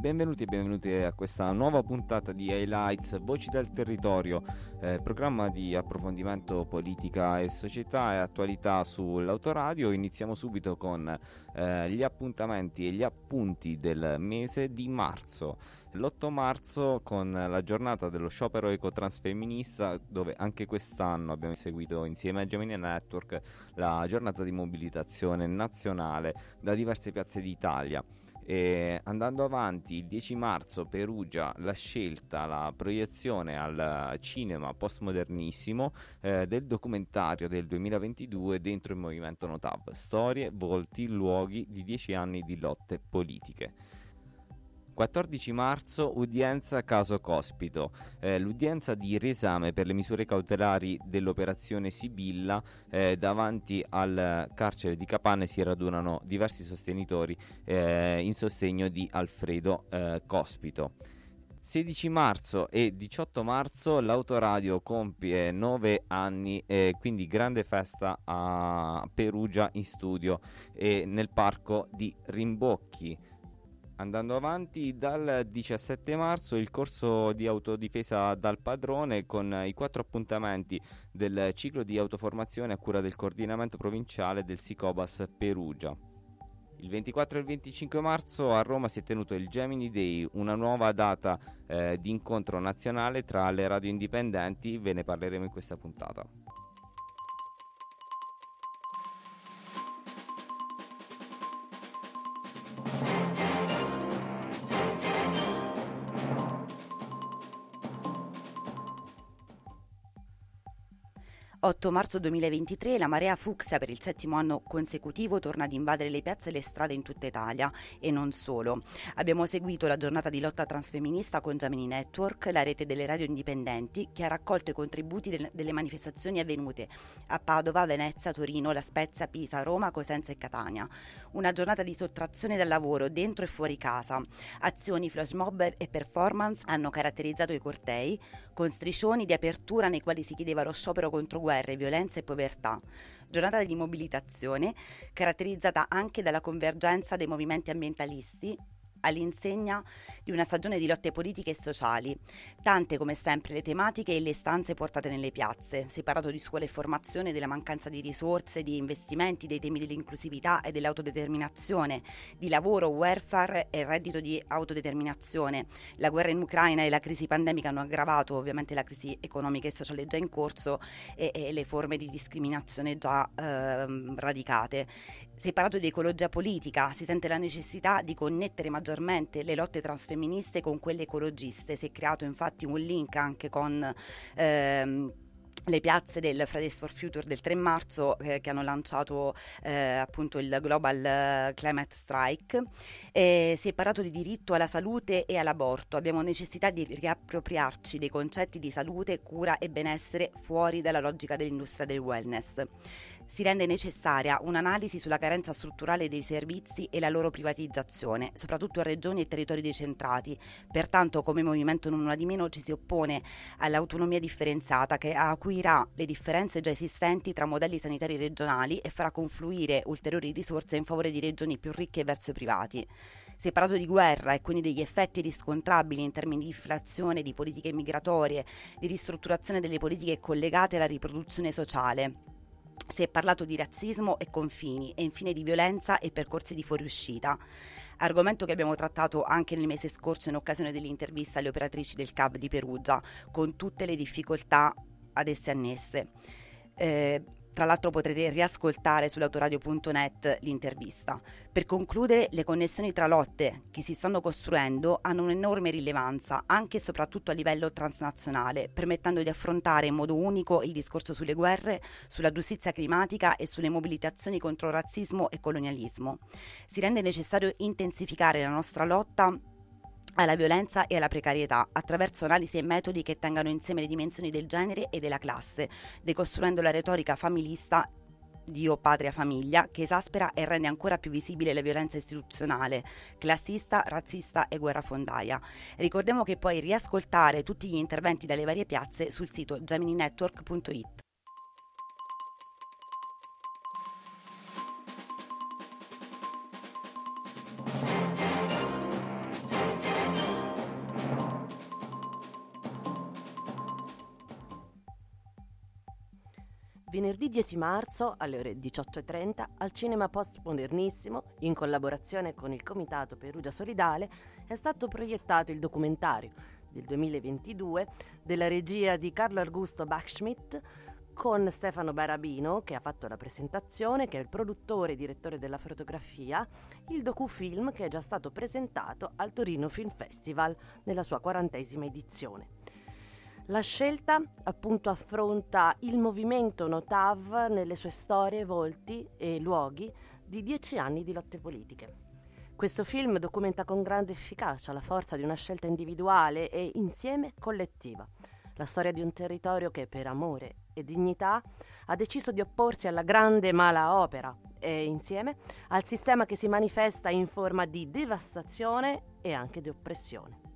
Benvenuti e benvenuti a questa nuova puntata di Highlights Voci del Territorio, eh, programma di approfondimento politica e società e attualità sull'autoradio. Iniziamo subito con eh, gli appuntamenti e gli appunti del mese di marzo. L'8 marzo con la giornata dello sciopero ecotransfemminista dove anche quest'anno abbiamo seguito insieme a Gemini Network la giornata di mobilitazione nazionale da diverse piazze d'Italia. E andando avanti, il 10 marzo Perugia la scelta, la proiezione al cinema postmodernissimo eh, del documentario del 2022 dentro il movimento Notav, storie, volti, luoghi di dieci anni di lotte politiche. 14 marzo, udienza caso Cospito. Eh, l'udienza di riesame per le misure cautelari dell'operazione Sibilla eh, davanti al carcere di Capane si radunano diversi sostenitori eh, in sostegno di Alfredo eh, Cospito. 16 marzo e 18 marzo l'autoradio compie 9 anni, eh, quindi grande festa a Perugia in studio e nel parco di Rimbocchi. Andando avanti, dal 17 marzo il corso di autodifesa dal padrone con i quattro appuntamenti del ciclo di autoformazione a cura del coordinamento provinciale del Sicobas Perugia. Il 24 e il 25 marzo a Roma si è tenuto il Gemini Day, una nuova data eh, di incontro nazionale tra le radio indipendenti, ve ne parleremo in questa puntata. 8 marzo 2023 la marea fucsia per il settimo anno consecutivo torna ad invadere le piazze e le strade in tutta Italia e non solo. Abbiamo seguito la giornata di lotta transfemminista con Gemini Network, la rete delle radio indipendenti, che ha raccolto i contributi del, delle manifestazioni avvenute a Padova, Venezia, Torino, La Spezia, Pisa, Roma, Cosenza e Catania. Una giornata di sottrazione dal lavoro dentro e fuori casa. Azioni, flash mob e performance hanno caratterizzato i cortei, con striscioni di apertura nei quali si chiedeva lo sciopero contro guerre, violenza e povertà. Giornata di mobilitazione caratterizzata anche dalla convergenza dei movimenti ambientalisti all'insegna di una stagione di lotte politiche e sociali, tante come sempre le tematiche e le stanze portate nelle piazze. Si è parlato di scuola e formazione, della mancanza di risorse, di investimenti, dei temi dell'inclusività e dell'autodeterminazione, di lavoro, welfare e reddito di autodeterminazione. La guerra in Ucraina e la crisi pandemica hanno aggravato ovviamente la crisi economica e sociale già in corso e, e le forme di discriminazione già eh, radicate. Si è parlato di ecologia politica, si sente la necessità di connettere maggiormente le lotte transfemministe con quelle ecologiste. Si è creato infatti un link anche con... Ehm, le piazze del Fridays for Future del 3 marzo eh, che hanno lanciato eh, appunto il Global Climate Strike. Eh, si è parlato di diritto alla salute e all'aborto. Abbiamo necessità di riappropriarci dei concetti di salute, cura e benessere fuori dalla logica dell'industria del wellness si rende necessaria un'analisi sulla carenza strutturale dei servizi e la loro privatizzazione, soprattutto a regioni e territori decentrati. Pertanto, come Movimento Nulla di Meno ci si oppone all'autonomia differenziata che acuirà le differenze già esistenti tra modelli sanitari regionali e farà confluire ulteriori risorse in favore di regioni più ricche verso i privati. Si è parlato di guerra e quindi degli effetti riscontrabili in termini di inflazione, di politiche migratorie, di ristrutturazione delle politiche collegate alla riproduzione sociale si è parlato di razzismo e confini e infine di violenza e percorsi di fuoriuscita argomento che abbiamo trattato anche nel mese scorso in occasione dell'intervista alle operatrici del CAB di Perugia, con tutte le difficoltà ad esse annesse. Eh, tra l'altro potrete riascoltare sull'autoradio.net l'intervista. Per concludere, le connessioni tra lotte che si stanno costruendo hanno un'enorme rilevanza, anche e soprattutto a livello transnazionale, permettendo di affrontare in modo unico il discorso sulle guerre, sulla giustizia climatica e sulle mobilitazioni contro razzismo e colonialismo. Si rende necessario intensificare la nostra lotta alla violenza e alla precarietà attraverso analisi e metodi che tengano insieme le dimensioni del genere e della classe, decostruendo la retorica familista Dio, patria, famiglia, che esaspera e rende ancora più visibile la violenza istituzionale, classista, razzista e guerrafondaia. Ricordiamo che puoi riascoltare tutti gli interventi dalle varie piazze sul sito gemininetwork.it. Venerdì 10 marzo alle ore 18.30 al Cinema Postmodernissimo, in collaborazione con il Comitato Perugia Solidale, è stato proiettato il documentario del 2022 della regia di Carlo Augusto Bachschmidt con Stefano Barabino, che ha fatto la presentazione, che è il produttore e direttore della fotografia, il docufilm che è già stato presentato al Torino Film Festival nella sua quarantesima edizione. La scelta appunto affronta il movimento Notav nelle sue storie, volti e luoghi di dieci anni di lotte politiche. Questo film documenta con grande efficacia la forza di una scelta individuale e insieme collettiva. La storia di un territorio che per amore e dignità ha deciso di opporsi alla grande mala opera e insieme al sistema che si manifesta in forma di devastazione e anche di oppressione.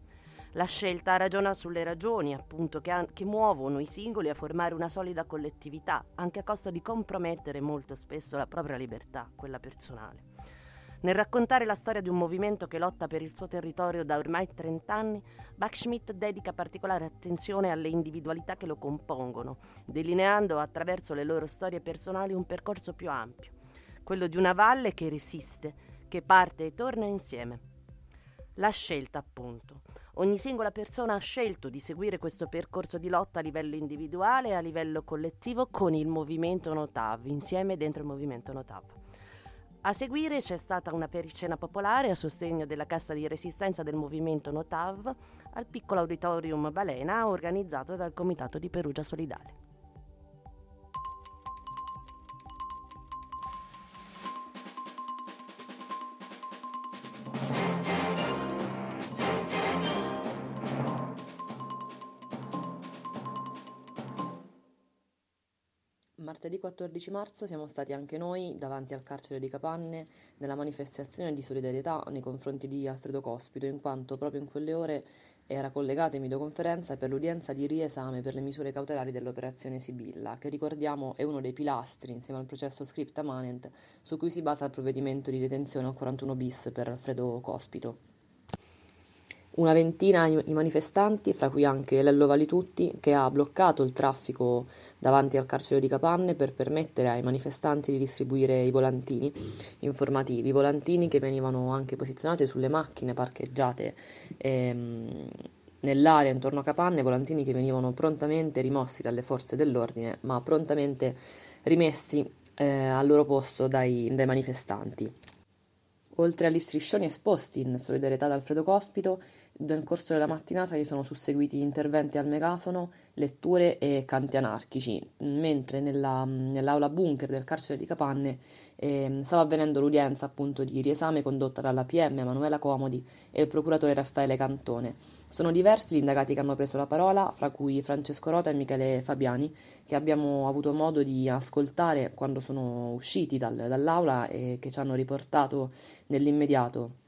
La scelta ragiona sulle ragioni, appunto, che, an- che, muovono i singoli a formare una solida collettività, anche a costo di compromettere molto spesso la propria libertà, quella personale. Nel raccontare la storia di un movimento che lotta per il suo territorio da ormai 30 anni, Bachschmidt dedica particolare attenzione alle individualità che lo compongono, delineando attraverso le loro storie personali un percorso più ampio, quello di una valle che resiste, che parte e torna insieme. La scelta, appunto, Ogni singola persona ha scelto di seguire questo percorso di lotta a livello individuale e a livello collettivo con il movimento Notav, insieme dentro il movimento Notav. A seguire c'è stata una pericena popolare a sostegno della cassa di resistenza del movimento Notav al piccolo auditorium Balena organizzato dal Comitato di Perugia Solidale. Martedì 14 marzo siamo stati anche noi davanti al carcere di Capanne nella manifestazione di solidarietà nei confronti di Alfredo Cospito, in quanto proprio in quelle ore era collegata in videoconferenza per l'udienza di riesame per le misure cautelari dell'operazione Sibilla, che ricordiamo è uno dei pilastri, insieme al processo scripta manent, su cui si basa il provvedimento di detenzione al 41 bis per Alfredo Cospito. Una ventina i manifestanti, fra cui anche Lello Valitutti, che ha bloccato il traffico davanti al carcere di Capanne per permettere ai manifestanti di distribuire i volantini informativi, volantini che venivano anche posizionati sulle macchine parcheggiate ehm, nell'area intorno a Capanne, volantini che venivano prontamente rimossi dalle forze dell'ordine, ma prontamente rimessi eh, al loro posto dai, dai manifestanti. Oltre agli striscioni esposti in solidarietà ad Alfredo Cospito, nel corso della mattinata gli sono susseguiti interventi al megafono, letture e canti anarchici, mentre nella, nell'aula bunker del carcere di Capanne eh, stava avvenendo l'udienza appunto di riesame condotta dalla PM Emanuela Comodi e il procuratore Raffaele Cantone. Sono diversi gli indagati che hanno preso la parola, fra cui Francesco Rota e Michele Fabiani, che abbiamo avuto modo di ascoltare quando sono usciti dal, dall'aula e che ci hanno riportato nell'immediato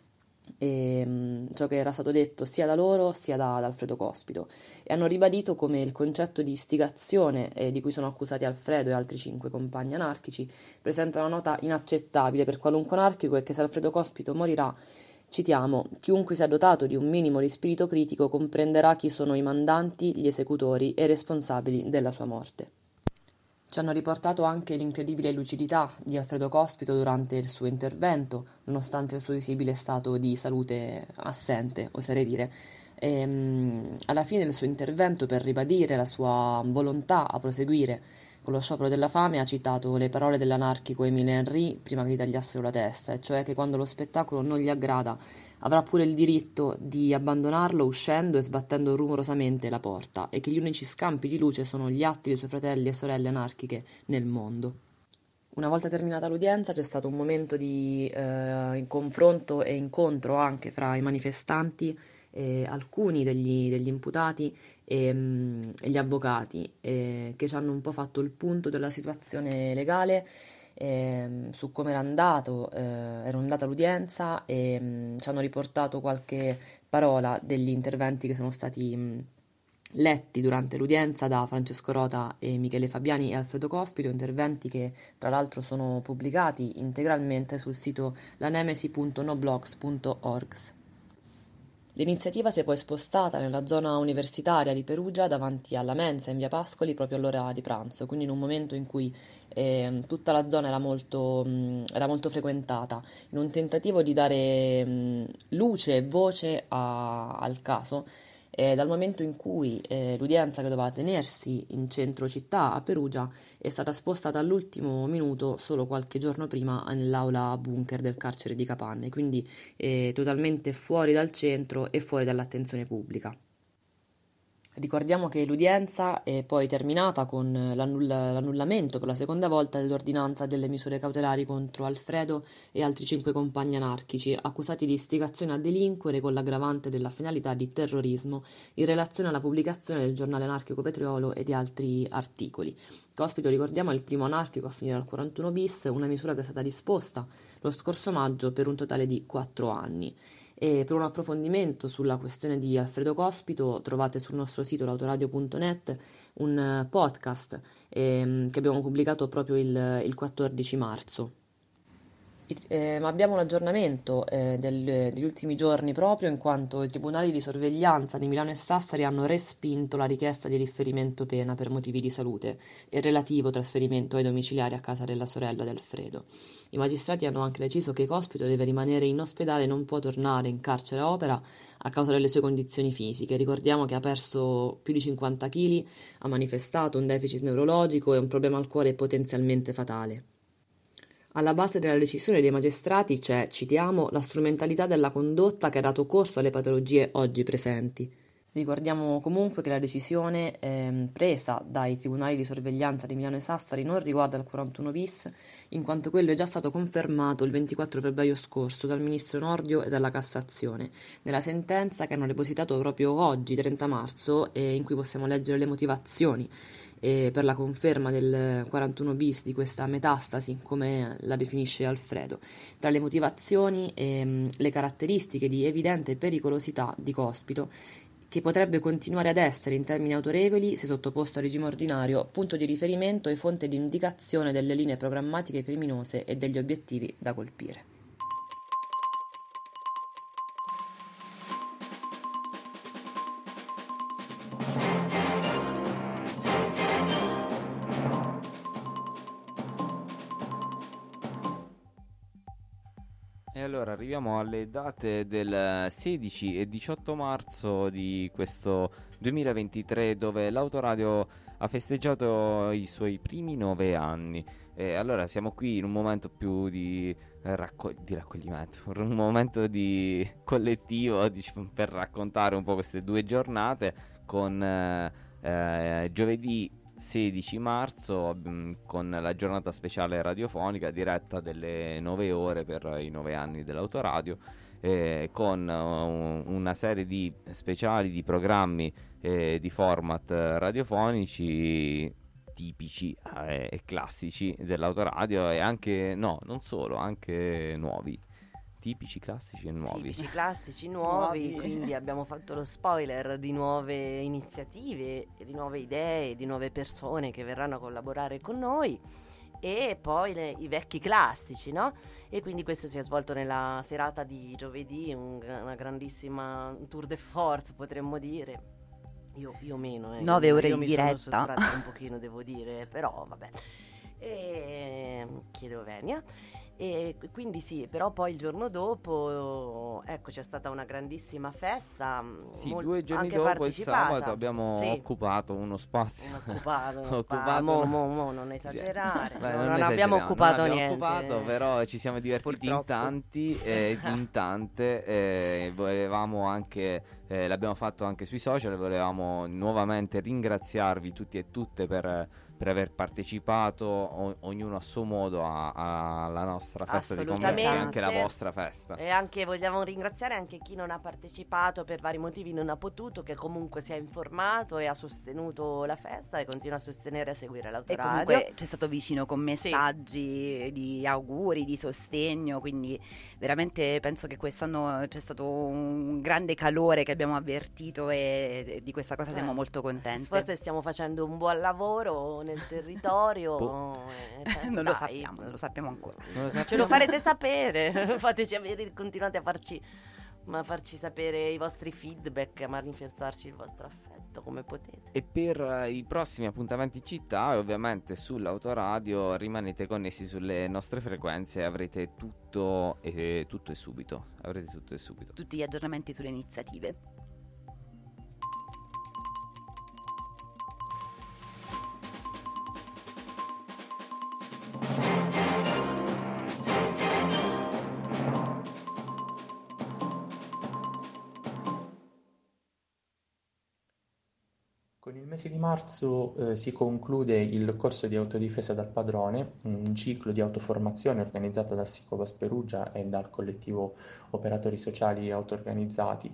e, um, ciò che era stato detto sia da loro sia da, da Alfredo Cospito e hanno ribadito come il concetto di istigazione eh, di cui sono accusati Alfredo e altri cinque compagni anarchici presenta una nota inaccettabile per qualunque anarchico e che se Alfredo Cospito morirà Citiamo, chiunque sia dotato di un minimo di spirito critico comprenderà chi sono i mandanti, gli esecutori e i responsabili della sua morte. Ci hanno riportato anche l'incredibile lucidità di Alfredo Cospito durante il suo intervento, nonostante il suo visibile stato di salute assente, oserei dire. E, ehm, alla fine del suo intervento, per ribadire la sua volontà a proseguire con lo sciopero della fame, ha citato le parole dell'anarchico Emile Henry prima che gli tagliassero la testa, e cioè che quando lo spettacolo non gli aggrada avrà pure il diritto di abbandonarlo uscendo e sbattendo rumorosamente la porta e che gli unici scampi di luce sono gli atti dei suoi fratelli e sorelle anarchiche nel mondo. Una volta terminata l'udienza c'è stato un momento di eh, confronto e incontro anche fra i manifestanti, eh, alcuni degli, degli imputati e, mh, e, gli avvocati, eh, che ci hanno un po' fatto il punto della situazione legale eh, su come era andato, eh, era andata l'udienza e mh, mm, ci hanno riportato qualche parola degli interventi che sono stati mh, mm, letti durante l'udienza da Francesco Rota e Michele Fabiani e Alfredo Cospito, interventi che tra l'altro sono pubblicati integralmente sul sito lanemesi.noblogs.org. L'iniziativa si è poi spostata nella zona universitaria di Perugia davanti alla mensa in via Pascoli proprio all'ora di pranzo, quindi in un momento in cui eh, tutta la zona era molto, mh, era molto, frequentata, in un tentativo di dare mh, luce e voce a, al caso eh, dal momento in cui eh, l'udienza che doveva tenersi in centro città a Perugia è stata spostata all'ultimo minuto solo qualche giorno prima nell'aula bunker del carcere di Capanne, quindi eh, totalmente fuori dal centro e fuori dall'attenzione pubblica. Ricordiamo che l'udienza è poi terminata con l'annull- l'annullamento per la seconda volta dell'ordinanza delle misure cautelari contro Alfredo e altri cinque compagni anarchici accusati di istigazione a delinquere con l'aggravante della finalità di terrorismo in relazione alla pubblicazione del giornale anarchico Petriolo e di altri articoli. Cospito, ricordiamo, è il primo anarchico a finire al 41 bis, una misura che è stata disposta lo scorso maggio per un totale di quattro anni. E per un approfondimento sulla questione di Alfredo Cospito trovate sul nostro sito l'autoradio.net un eh, podcast ehm, che abbiamo pubblicato proprio il, il 14 marzo. Eh, ma abbiamo un aggiornamento eh, del, degli ultimi giorni proprio in quanto i tribunali di sorveglianza di Milano e Sassari hanno respinto la richiesta di differimento pena per motivi di salute e relativo trasferimento ai domiciliari a casa della sorella di Alfredo. I magistrati hanno anche deciso che Cospito deve rimanere in ospedale e non può tornare in carcere a opera a causa delle sue condizioni fisiche. Ricordiamo che ha perso più di 50 kg, ha manifestato un deficit neurologico e un problema al cuore potenzialmente fatale. Alla base della decisione dei magistrati c'è, citiamo, la strumentalità della condotta che ha dato corso alle patologie oggi presenti. Ricordiamo comunque che la decisione eh, presa dai tribunali di sorveglianza di Milano e Sassari non riguarda il 41 bis, in quanto quello è già stato confermato il 24 febbraio scorso dal ministro Nordio e dalla Cassazione, nella sentenza che hanno depositato proprio oggi, 30 marzo, eh, in cui possiamo leggere le motivazioni eh, per la conferma del 41 bis di questa metastasi, come la definisce Alfredo. Tra le motivazioni ehm, le caratteristiche di evidente pericolosità di Cospito che potrebbe continuare ad essere in termini autorevoli se sottoposto a regime ordinario, punto di riferimento e fonte di indicazione delle linee programmatiche criminose e degli obiettivi da colpire. Arriviamo alle date del 16 e 18 marzo di questo 2023 dove l'autoradio ha festeggiato i suoi primi nove anni. E allora siamo qui in un momento più di, eh, racco- di raccoglimento, un momento di collettivo diciamo, per raccontare un po' queste due giornate con eh, eh, giovedì 16 marzo mm, con la giornata speciale radiofonica diretta delle 9 ore per i 9 anni dell'autoradio eh, con uh, una serie di speciali di programmi eh, di format radiofonici tipici eh, e classici dell'autoradio e anche no, non solo, anche nuovi tipici, classici e nuovi. Tipici, classici, nuovi, quindi abbiamo fatto lo spoiler di nuove iniziative, di nuove idee, di nuove persone che verranno a collaborare con noi e poi le, i vecchi classici, no? E quindi questo si è svolto nella serata di giovedì, un, una grandissima tour de force potremmo dire. Io, io meno, eh. 9 ore io in mi diretta. sono un pochino, devo dire, però vabbè. E chiedo venia. E quindi sì, però poi il giorno dopo, ecco, c'è stata una grandissima festa. Mm, sì, mol- due giorni dopo il sabato abbiamo sì. occupato uno spazio. Occupato, uno occupato mo, mo, mo, non esagerare. Beh, non, non abbiamo occupato non niente. occupato, però ci siamo divertiti Purtroppo. in tanti, eh, in tante. Eh, volevamo anche, eh, l'abbiamo fatto anche sui social, volevamo nuovamente ringraziarvi tutti e tutte per per aver partecipato o- ognuno a suo modo alla nostra festa di convegno e anche la vostra festa. E anche vogliamo ringraziare anche chi non ha partecipato per vari motivi non ha potuto, che comunque si è informato e ha sostenuto la festa e continua a sostenere e a seguire l'autoradio. E comunque c'è stato vicino con messaggi sì. di auguri, di sostegno, quindi veramente penso che quest'anno c'è stato un grande calore che abbiamo avvertito e di questa cosa eh. siamo molto contenti. Forse stiamo facendo un buon lavoro nel territorio. Boh. Eh, non dai. lo sappiamo, non lo sappiamo ancora. Lo sappiamo. Ce lo farete sapere, fateci avere, continuate a farci ma farci sapere i vostri feedback, a manifestarci il vostro affetto come potete. E per uh, i prossimi appuntamenti città e ovviamente sull'autoradio rimanete connessi sulle nostre frequenze e avrete tutto e, tutto e subito. Avrete tutto e subito. Tutti gli aggiornamenti sulle iniziative. Marzo eh, si conclude il corso di autodifesa dal padrone, un ciclo di autoformazione organizzato dal Sicobas Perugia e dal collettivo Operatori Sociali Autoorganizzati.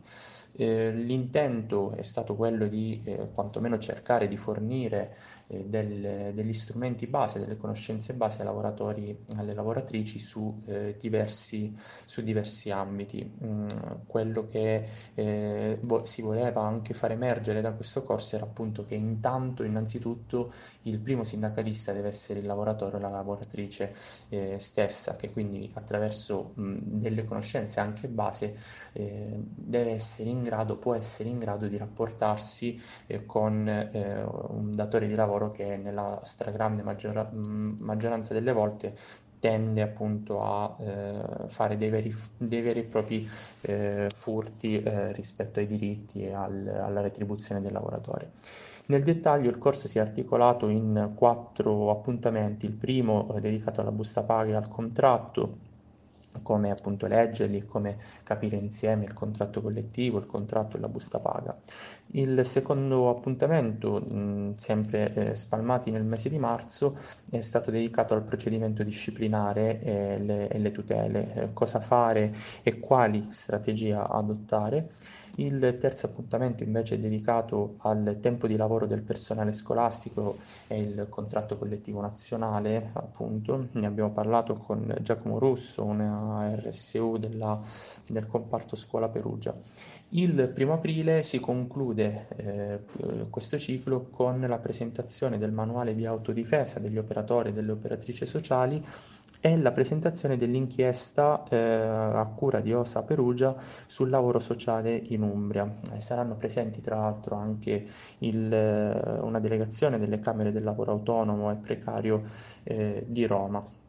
Eh, l'intento è stato quello di eh, quantomeno cercare di fornire eh, del, degli strumenti base, delle conoscenze base ai lavoratori e alle lavoratrici su, eh, diversi, su diversi ambiti. Mm, quello che eh, vo- si voleva anche far emergere da questo corso era appunto che intanto, innanzitutto, il primo sindacalista deve essere il lavoratore o la lavoratrice eh, stessa, che quindi attraverso mh, mm, delle conoscenze anche base deve essere in grado, può essere in grado di rapportarsi eh, con un datore di lavoro lavoro che nella stragrande maggiora, maggioranza delle volte tende appunto a eh, fare dei veri, dei veri, e propri eh, furti eh, rispetto ai diritti e al, alla retribuzione del lavoratore. Nel dettaglio il corso si è articolato in quattro appuntamenti, il primo eh, dedicato alla busta paga e al contratto, come appunto leggerli, come capire insieme il contratto collettivo, il contratto e la busta paga. Il secondo appuntamento, mh, sempre eh, spalmati nel mese di marzo, è stato dedicato al procedimento disciplinare e le, e le tutele, eh, cosa fare e quali strategie adottare. Il terzo appuntamento invece è dedicato al tempo di lavoro del personale scolastico e il contratto collettivo nazionale, appunto. Ne abbiamo parlato con Giacomo Russo, una RSU della, del comparto scuola Perugia. Il primo aprile si conclude eh, questo ciclo con la presentazione del manuale di autodifesa degli operatori e delle operatrici sociali e la presentazione dell'inchiesta eh, a cura di Osa Perugia sul lavoro sociale in Umbria. Eh, saranno presenti tra l'altro anche il, eh, una delegazione delle Camere del Lavoro Autonomo e Precario eh, di Roma.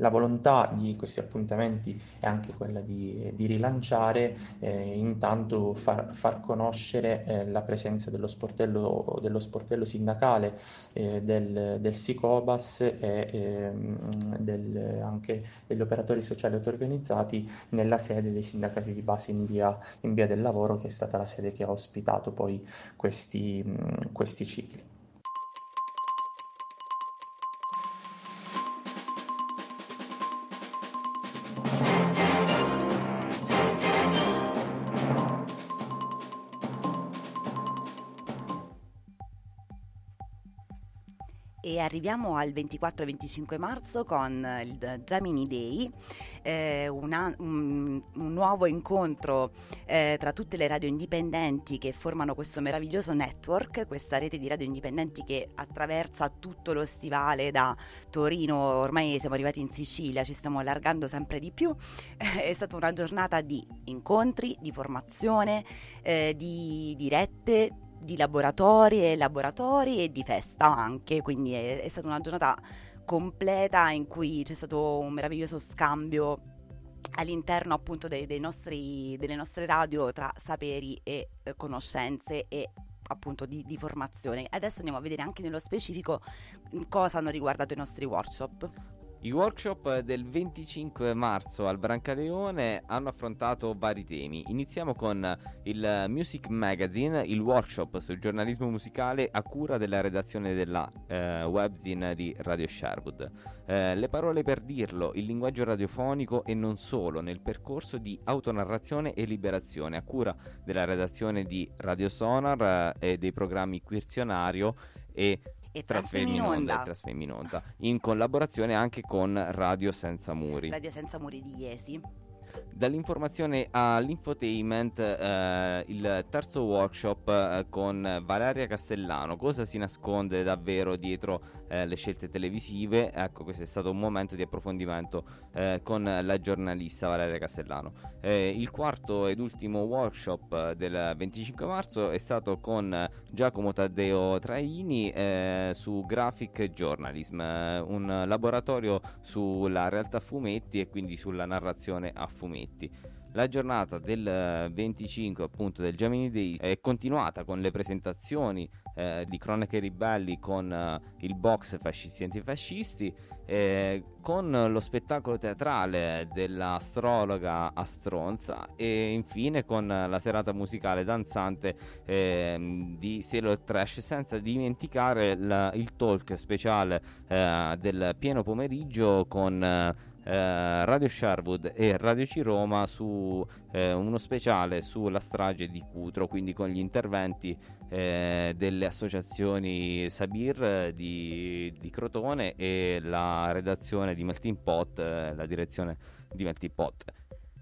La volontà di questi appuntamenti è anche quella di, di rilanciare, eh, intanto far, far conoscere eh, la presenza dello sportello, dello sportello sindacale eh, del, del SICOBAS e ehm, del, anche degli operatori sociali auto-organizzati nella sede dei sindacati di base in via, in via del lavoro, che è stata la sede che ha ospitato poi questi, questi cicli. Arriviamo al 24-25 marzo con il Gemini Day, eh, una, un, un, nuovo incontro eh, tra tutte le radio indipendenti che formano questo meraviglioso network, questa rete di radio indipendenti che attraversa tutto lo stivale da Torino, ormai siamo arrivati in Sicilia, ci stiamo allargando sempre di più. è stata una giornata di incontri, di formazione, eh, di dirette di laboratori e laboratori e di festa anche, quindi è, è stata una giornata completa in cui c'è stato un meraviglioso scambio all'interno appunto dei, dei nostri, delle nostre radio tra saperi e eh, conoscenze e appunto di, di, formazione. Adesso andiamo a vedere anche nello specifico cosa hanno riguardato i nostri workshop. I workshop del 25 marzo al Brancaleone hanno affrontato vari temi. Iniziamo con il Music Magazine, il workshop sul giornalismo musicale a cura della redazione della eh, webzine di Radio Sherwood. Eh, le parole per dirlo, il linguaggio radiofonico e non solo nel percorso di autonarrazione e liberazione a cura della redazione di Radio Sonar eh, e dei programmi Quizionario e e Trasfermi in onda. Trasfermi in onda in collaborazione anche con Radio Senza Muri. Radio Senza Muri di Iesi. Dall'informazione all'infotainment, eh, il terzo workshop eh, con Valeria Castellano. Cosa si nasconde davvero dietro eh, le scelte televisive? Ecco, questo è stato un momento di approfondimento eh, con la giornalista Valeria Castellano. Eh, il quarto ed ultimo workshop eh, del 25 marzo è stato con Giacomo Taddeo Traini su Graphic Journalism, un laboratorio sulla realtà fumetti e quindi sulla narrazione a fumetti fumetti. La giornata del 25 appunto del Gemini Day è continuata con le presentazioni eh, di Cronache Ribelli con eh, il box fascisti e antifascisti eh, con lo spettacolo teatrale dell'astrologa Astronza e infine con la serata musicale danzante ehm, di Sailor Trash senza dimenticare la, il talk speciale eh, del pieno pomeriggio con eh, Radio Sherwood e Radio C Roma su eh, uno speciale sulla strage di Cutro, quindi con gli interventi eh, delle associazioni Sabir eh, di, di, Crotone e la redazione di Melting Pot, eh, la direzione di Melting Pot.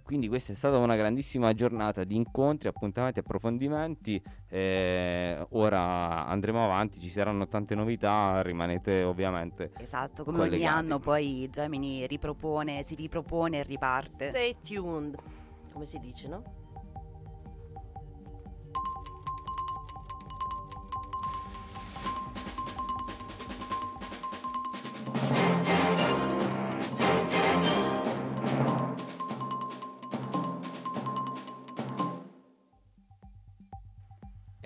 Quindi questa è stata una grandissima giornata di incontri, appuntamenti, approfondimenti. Eh, ora andremo avanti, ci saranno tante novità, rimanete ovviamente. Esatto, come collegati. ogni anno poi Gemini ripropone, si ripropone e riparte. Stay tuned, come si dice, no?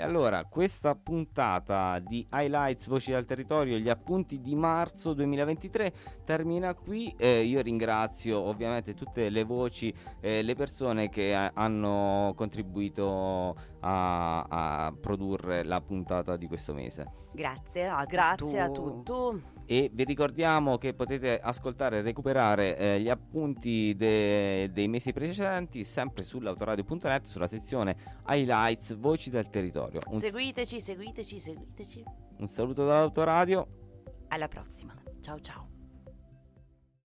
Allora, questa puntata di Highlights Voci dal Territorio, gli appunti di marzo 2023 termina qui. Eh, io ringrazio ovviamente tutte le voci, eh, le persone che a- hanno contribuito a-, a, produrre la puntata di questo mese. Grazie a Grazie a tutti e vi ricordiamo che potete ascoltare e recuperare eh, gli appunti de- dei mesi precedenti sempre sull'autoradio.net sulla sezione highlights voci del territorio un seguiteci seguiteci seguiteci. un saluto dall'autoradio. Alla prossima. Ciao ciao